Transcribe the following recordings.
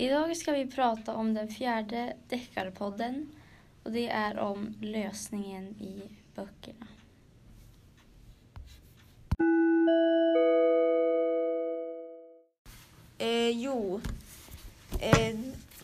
Idag ska vi prata om den fjärde deckarpodden och det är om lösningen i böckerna. Eh, jo, eh,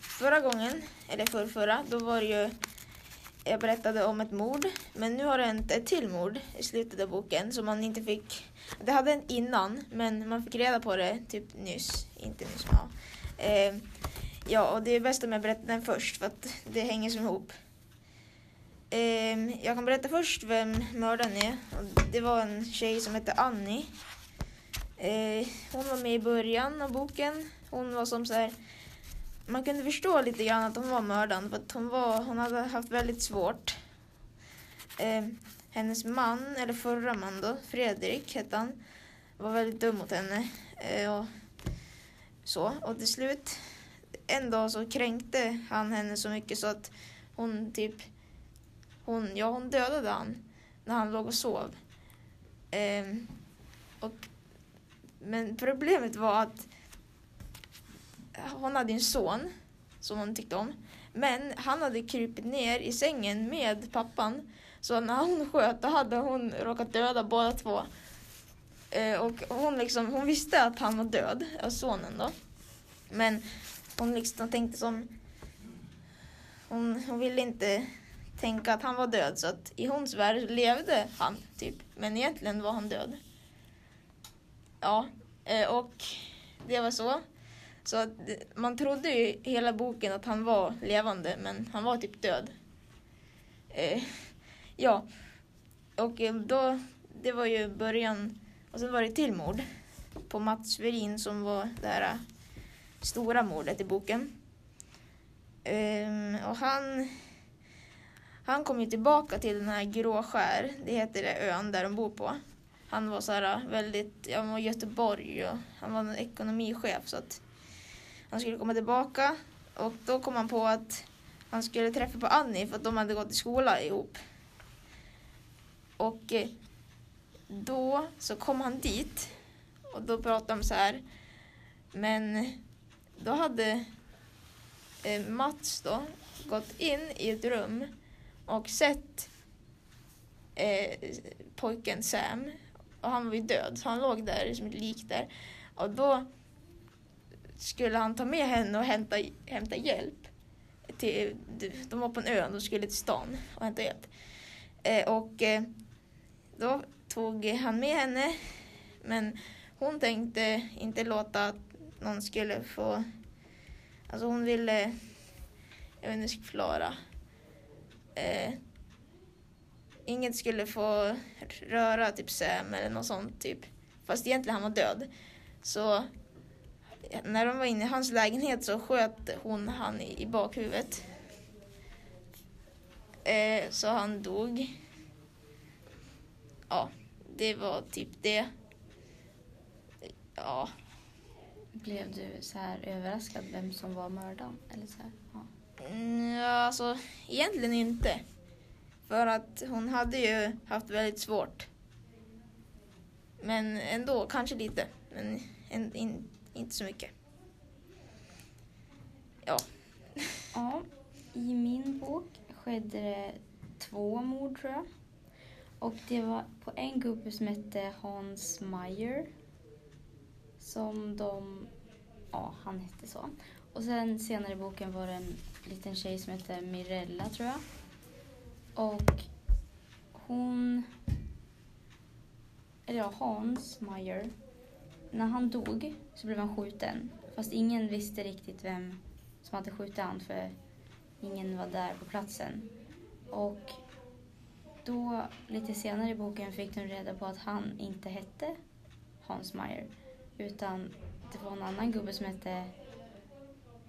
förra gången, eller förrförra, då var det ju jag berättade om ett mord. Men nu har det hänt ett till mord i slutet av boken som man inte fick. Det hade hänt innan, men man fick reda på det typ nyss. Inte nyss, men ja. Eh, ja, och det är bäst om jag berättar den först för att det hänger som ihop. Eh, jag kan berätta först vem mördaren är. Det var en tjej som hette Annie. Eh, hon var med i början av boken. Hon var som så här man kunde förstå lite grann att hon var mördaren för att hon, var, hon hade haft väldigt svårt. Eh, hennes man, eller förra man då, Fredrik hette han, var väldigt dum mot henne. Eh, och så. Och till slut, en dag så kränkte han henne så mycket så att hon typ, hon, ja hon dödade han när han låg och sov. Ehm, och, men problemet var att hon hade en son som hon tyckte om. Men han hade krypit ner i sängen med pappan. Så när hon sköt då hade hon råkat döda båda två. Eh, och hon, liksom, hon visste att han var död, eh, sonen då. Men hon liksom tänkte som... Hon, hon ville inte tänka att han var död så att i hons värld levde han typ. Men egentligen var han död. Ja, eh, och det var så. Så att man trodde ju hela boken att han var levande, men han var typ död. Eh, ja, och eh, då, det var ju början, och sen var det till mord på Mats Verin som var det här stora mordet i boken. Um, och han, han kom ju tillbaka till den här Gråskär, det heter det ön där de bor på. Han var så här äh, väldigt, ja, han var Göteborg och han var en ekonomichef så att han skulle komma tillbaka och då kom han på att han skulle träffa på Annie för att de hade gått i skola ihop. Och eh, då så kom han dit och då pratade de så här. Men då hade eh, Mats då gått in i ett rum och sett eh, pojken Sam och han var ju död så han låg där som ett lik där. Och då skulle han ta med henne och hämta, hämta hjälp. Till, de var på en ö och skulle till stan och hämta hjälp. Eh, och eh, då tog han med henne men hon tänkte inte låta att någon skulle få... Alltså hon ville... Jag vet inte hur jag ska förklara. Eh, inget skulle få röra typ Sam eller något sånt typ. Fast egentligen han var död. Så när de var inne i hans lägenhet så sköt hon han i, i bakhuvudet. Eh, så han dog. Ja, det var typ det. Ja. Blev du så här överraskad vem som var mördaren? Eller så här? Ja. Mm, ja, alltså egentligen inte. För att hon hade ju haft väldigt svårt. Men ändå, kanske lite. Men en, in, inte så mycket. Ja. Ja, i min bok skedde det två mord tror jag. Och det var på en gubbe som hette Hans Meyer. Som de, ja han hette så. Och sen senare i boken var det en liten tjej som hette Mirella tror jag. Och hon, eller ja Hans Meyer när han dog så blev han skjuten. Fast ingen visste riktigt vem som hade skjutit han för ingen var där på platsen. Och då, lite senare i boken, fick de reda på att han inte hette Hans Meyer. Utan det var en annan gubbe som hette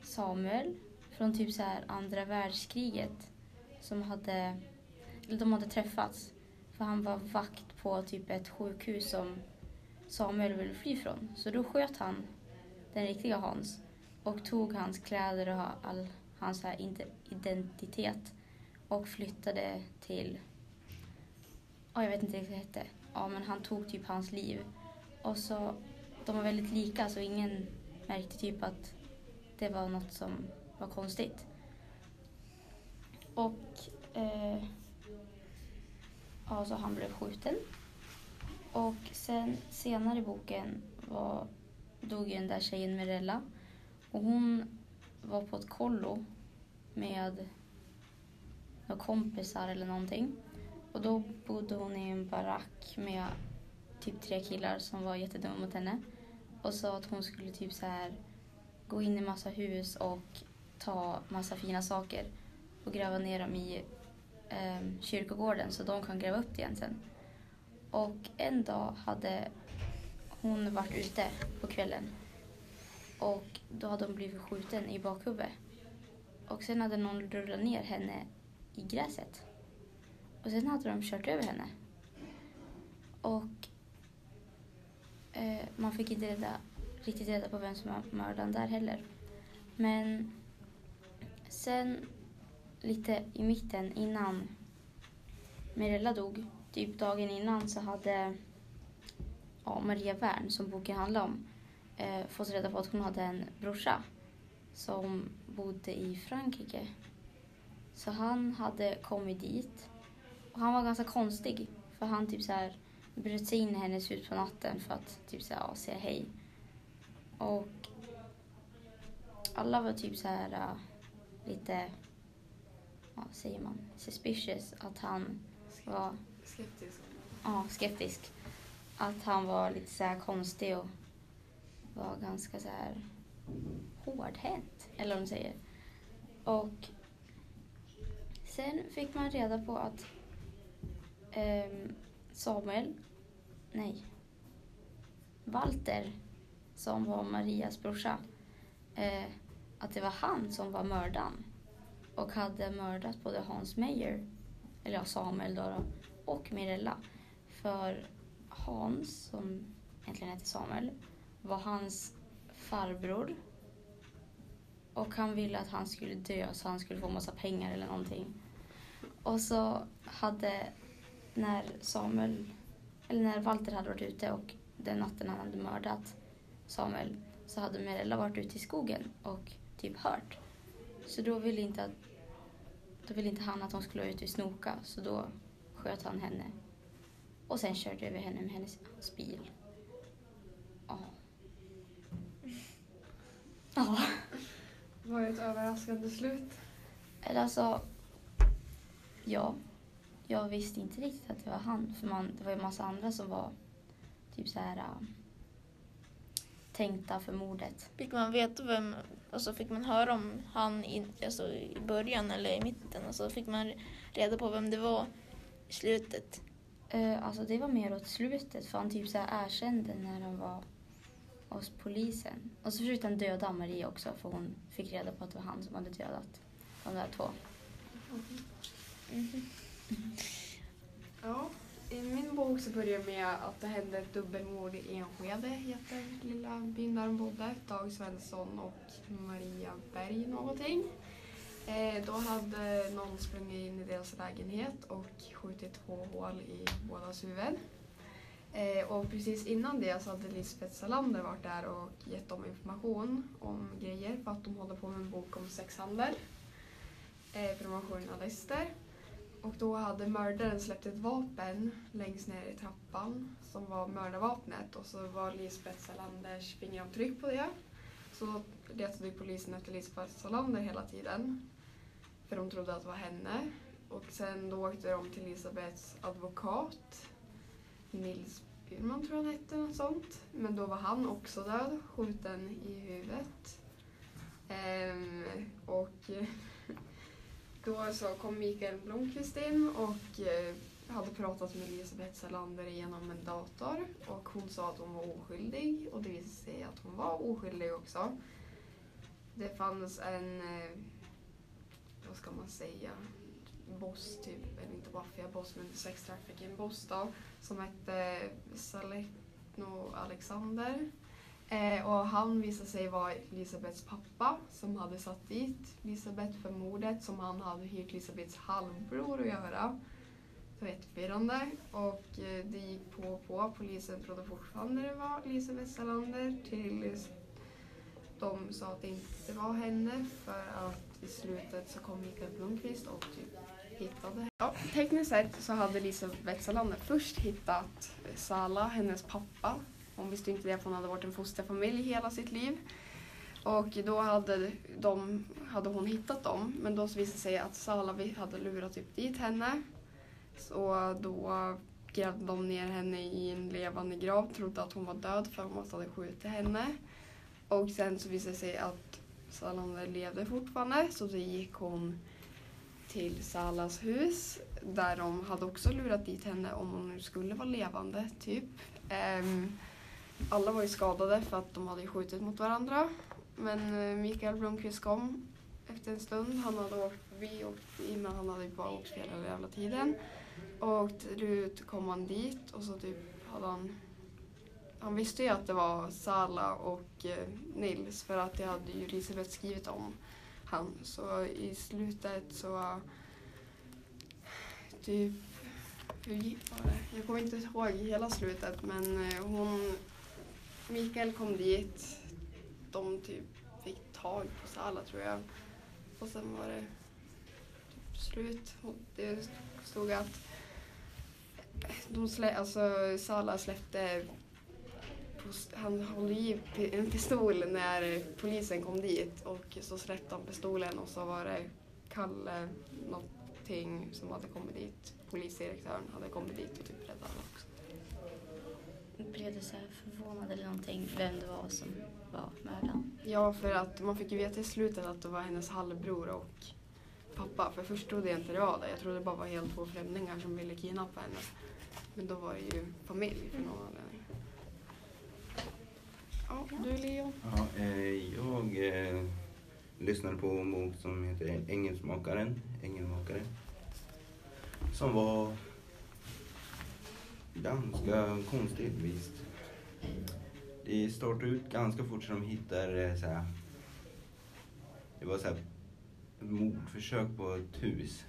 Samuel från typ så här andra världskriget. Som hade, eller de hade träffats. För han var vakt på typ ett sjukhus som Samuel ville fly från. Så då sköt han den riktiga Hans och tog hans kläder och all hans här identitet och flyttade till, oh, jag vet inte riktigt vad det hette. Ja, men han tog typ hans liv. Och så, de var väldigt lika så ingen märkte typ att det var något som var konstigt. Och eh, ja, så han blev skjuten. Och sen senare i boken var, dog ju den där tjejen Mirella. Och hon var på ett kollo med några kompisar eller någonting. Och då bodde hon i en barack med typ tre killar som var jättedumma mot henne. Och sa att hon skulle typ så här gå in i massa hus och ta massa fina saker och gräva ner dem i eh, kyrkogården så de kan gräva upp det igen sen. Och en dag hade hon varit ute på kvällen och då hade hon blivit skjuten i bakhuvudet. Och sen hade någon rullat ner henne i gräset. Och sen hade de kört över henne. Och eh, man fick inte reda, riktigt reda på vem som var mördaren där heller. Men sen lite i mitten innan Mirella dog, typ dagen innan så hade ja, Maria Wern, som boken handlar om, eh, fått reda på att hon hade en brorsa som bodde i Frankrike. Så han hade kommit dit och han var ganska konstig för han typ så här bröt sig in i hennes hus på natten för att typ så här, säga hej. Och alla var typ så här uh, lite, vad säger man, suspicious att han var Skeptisk. ja, skeptisk. Att han var lite så här konstig och var ganska så här hårdhänt, eller vad de säger. Och sen fick man reda på att ehm, Samuel, nej, Walter, som var Marias brorsa, eh, att det var han som var mördaren och hade mördat både Hans Meyer, eller ja, Samuel då, då och Mirella. För Hans, som egentligen hette Samuel, var hans farbror. Och han ville att han skulle dö så han skulle få massa pengar eller någonting. Och så hade, när Samuel, eller när Walter hade varit ute och den natten han hade mördat Samuel så hade Mirella varit ute i skogen och typ hört. Så då ville inte, att, då ville inte han att de skulle vara ute och snoka så då sköt han henne. Och sen körde över henne med hennes hans bil. Ja. Ja. Var det ett överraskande slut? Eller alltså, ja. Jag visste inte riktigt att det var han. För man, det var ju en massa andra som var typ så här äh, tänkta för mordet. Fick man veta vem, alltså fick man höra om han i, alltså i början eller i mitten? Alltså fick man reda på vem det var i slutet? Eh, alltså det var mer åt slutet för han typ så här erkände när han var hos polisen. Och så försökte han döda Maria också för hon fick reda på att det var han som hade dödat de där två. Ja, i min bok så börjar med att det hände ett dubbelmord i Enskede, heter lilla byn där de bodde. Dag Svensson och Maria Berg någonting. Eh, då hade någon sprungit in i deras lägenhet och skjutit två hål i bådas huvud. Eh, och precis innan det så hade Lisbeth Salander varit där och gett dem information om grejer för att de håller på med en bok om sexhandel. Eh, för de var journalister. Och då hade mördaren släppt ett vapen längst ner i trappan som var mördarvapnet och så var Lisbeth Salanders fingeravtryck på det. Så letade ju polisen efter Lisbeth Salander hela tiden. För de trodde att det var henne. Och sen då åkte de till Elisabeths advokat. Nils Bjurman tror jag han hette, något sånt. Men då var han också död, skjuten i huvudet. Ehm, och då så kom Mikael Blomqvist in och eh, hade pratat med Elisabeth Salander genom en dator och hon sa att hon var oskyldig och det visade sig att hon var oskyldig också. Det fanns en, eh, vad ska man säga, boss typ, eller inte maffiaboss men sex trafficking boss då, som hette Saletno Alexander. Eh, och han visade sig vara Elisabeths pappa som hade satt dit Elisabeth för mordet som han hade hyrt Elisabeths halvbror att göra. Det var och eh, det gick på och på. Polisen trodde fortfarande det var Elisabeth Salander tills de sa att det inte var henne för att i slutet så kom Mikael Blomqvist och typ hittade Ja, tekniskt sett så hade Elisabeth Salander först hittat Sala, hennes pappa. Hon visste inte det för hon hade varit en fosterfamilj hela sitt liv. Och då hade, de, hade hon hittat dem men då visade det sig att Salavi hade lurat typ dit henne. Så då grävde de ner henne i en levande grav, trodde att hon var död för att de hade skjutit henne. Och sen så visade det sig att Salavi levde fortfarande så då gick hon till Salas hus där de hade också lurat dit henne om hon nu skulle vara levande, typ. Um, alla var ju skadade för att de hade skjutit mot varandra. Men eh, Mikael Blomqvist kom efter en stund. Han hade åkt förbi och innan han hade bara åkt fel hela jävla tiden. Och till slut kom han dit och så typ hade han han visste ju att det var Sala och eh, Nils för att det hade ju Elisabeth skrivit om han. Så i slutet så typ hur gick var det? Jag kommer inte ihåg hela slutet men eh, hon Mikael kom dit. De typ fick tag på Sala tror jag. Och sen var det typ slut. Och det stod att de slä, alltså Sala släppte han höll i en pistol när polisen kom dit och så släppte han pistolen och så var det Kalle någonting som hade kommit dit. Polisdirektören hade kommit dit och typ räddat honom. Blev du så här förvånad eller någonting vem det var som var mördaren? Ja, för att man fick ju veta i slutet att det var hennes halvbror och pappa. För först trodde jag inte det var det. Jag trodde det bara var helt två främlingar som ville kidnappa henne. Men då var det ju familj för någon anledning. Ja, du Leo? Ja, eh, jag eh, lyssnade på en bok som heter Engelsmakaren, Ängelmakare. Som var ganska konstigt visst. Det startade ut ganska fort så de hittar eh, så här, Det var så här mordförsök på ett hus.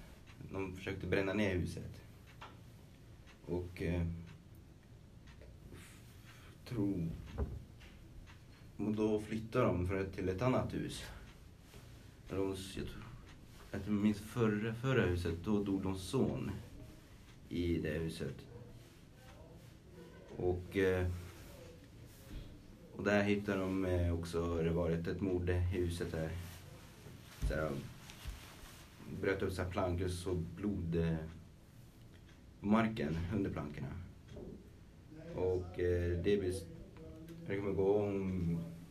De försökte bränna ner huset. Och eh, tro och då flyttade de för, till ett annat hus. De, jag, tror, jag minns förra, förra huset, då dog de son i det huset. Och, eh, och där hittade de eh, också, det varit ett mord i huset där. Så här, bröt upp så här plankor och såg blod på marken under plankorna. Och eh, det jag kommer gå,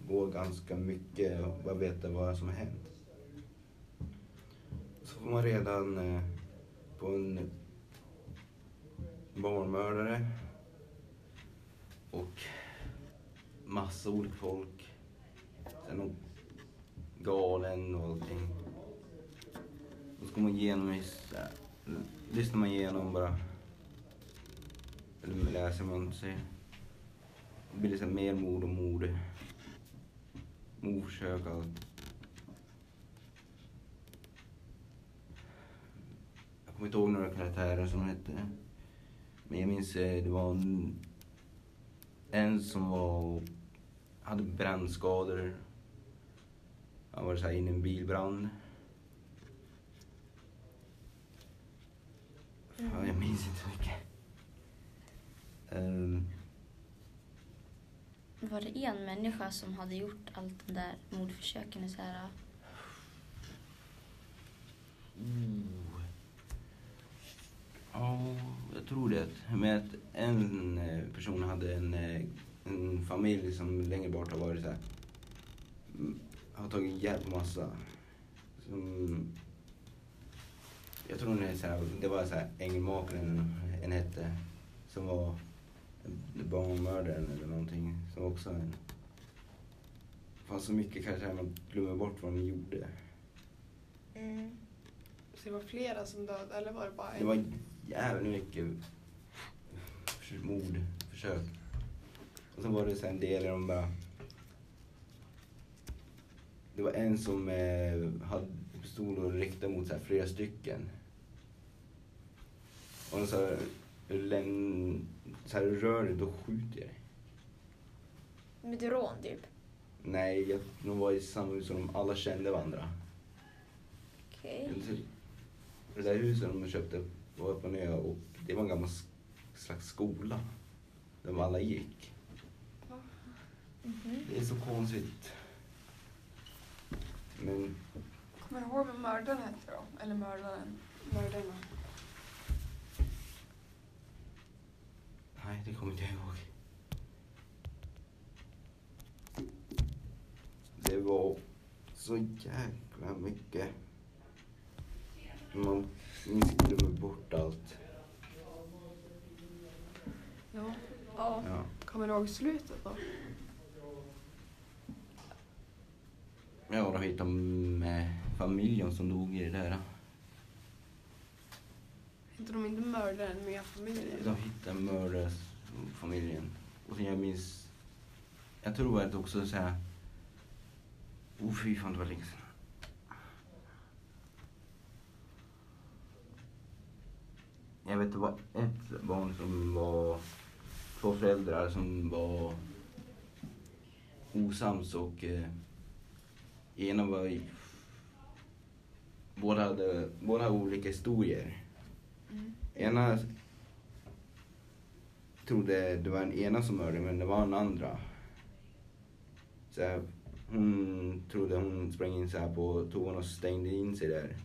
gå ganska mycket och bara veta vad som har hänt. Så får man redan eh, på en barnmördare och massa olika folk. Sen någon galen och allting. Och så går man igenom, lyssnar man igenom bara. Eller läser man, sig. Det blir liksom mer mord och mord. Mordförsök och allt. Jag kommer inte ihåg några karaktärer som hette. Men jag minns eh, det var en, en som var, hade brännskador. Han var så här inne i en bilbrand. Fan, jag minns inte mycket. Um, var det en människa som hade gjort allt de där mordförsöken? Så här... Oh. Ja, jag tror det. Med att en eh, person hade en, eh, en familj som länge bort har varit så här, mm, har tagit hjälp massa. Som, jag tror det, så här, det var så här, ängelmakaren en hette som var barnmördaren eller någonting. Som också en... Det fanns så mycket kanske man glömmer bort vad de gjorde. Mm. Så det var flera som dödade eller var det bara en? Det var jävligt mycket mordförsök. Och sen var det sen del där de bara... Det var en som eh, hade och riktade mot så här, flera stycken. Och så läm så här, rör dig, då skjuter jag dig. Med rån typ? Nej, jag, de var i samma hus och de alla kände varandra. Okej. Det där huset de köpte var uppe och ner och det var en gammal slags skola. Där alla gick. Mhm. Det är så konstigt. Men Kommer du ihåg vad mördaren hette då? Eller mördaren? Mördarna. nej, det kommer inte jag ihåg. Det var så jäkla mycket. Man minns glömmer bort allt. Ja. Ja. Ja. Kommer du ihåg slutet då? Ja, de hittade med familjen som dog i det där. Hittade de inte mördaren med familjen? De hittade mördarfamiljen. Och sen jag minns... Jag tror att också så här... Oh fy fan, det var länge sedan. Jag vet det var ett barn som var... Två föräldrar som var osams och... Eh, ena var... Båda hade, båda hade olika historier. Mm. Ena trodde det var den ena som mördade men det var den andra. Så här, hon trodde hon sprang in så här på toan och stängde in sig där.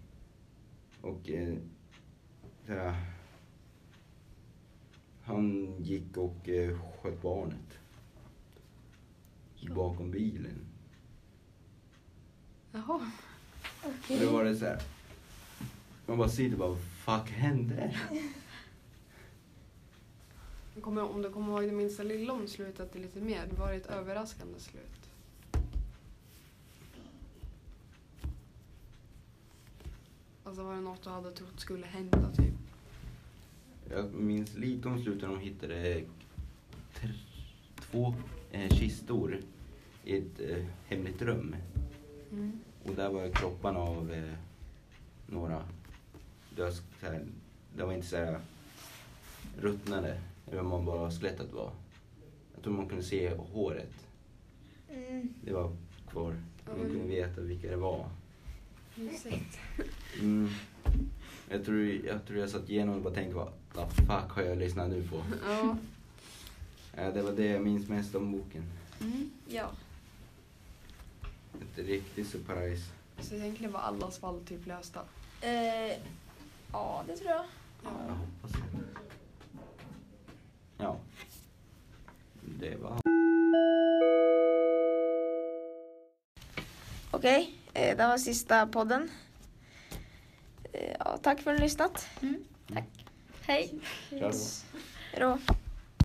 Och eh, så här, han gick och eh, sköt barnet. Bakom bilen. Jaha. Och då var det så här. Man bara sitter och bara, vad fuck hände? Jag kommer, om du kommer ihåg det minsta lilla om slutet det lite mer. Det var ett överraskande slut. Alltså var det något du hade trott skulle hända typ? Jag minns lite om slutet när de hittade t- två eh, kistor i ett eh, hemligt rum. Mm. Och där var kropparna av eh, några. Det var inte så här ruttnade, eller man bara skelettet var. Jag tror man kunde se håret. Mm. Det var kvar. Man kunde veta vilka det var. Mysigt. Mm. Jag, tror, jag tror jag satt igenom och bara tänkte, vad the fuck har jag lyssnat nu på? Ja. Ja, det var det jag minns mest om boken. Mm. Ja. Ett riktigt surprise. Så egentligen var allas fall typ lösta. Eh, ja, det tror jag. Jag hoppas det. Ja. Det var Okej, eh, det var sista podden. Eh, ja, tack för att ni har lyssnat. Mm, tack. Hej. Kör då.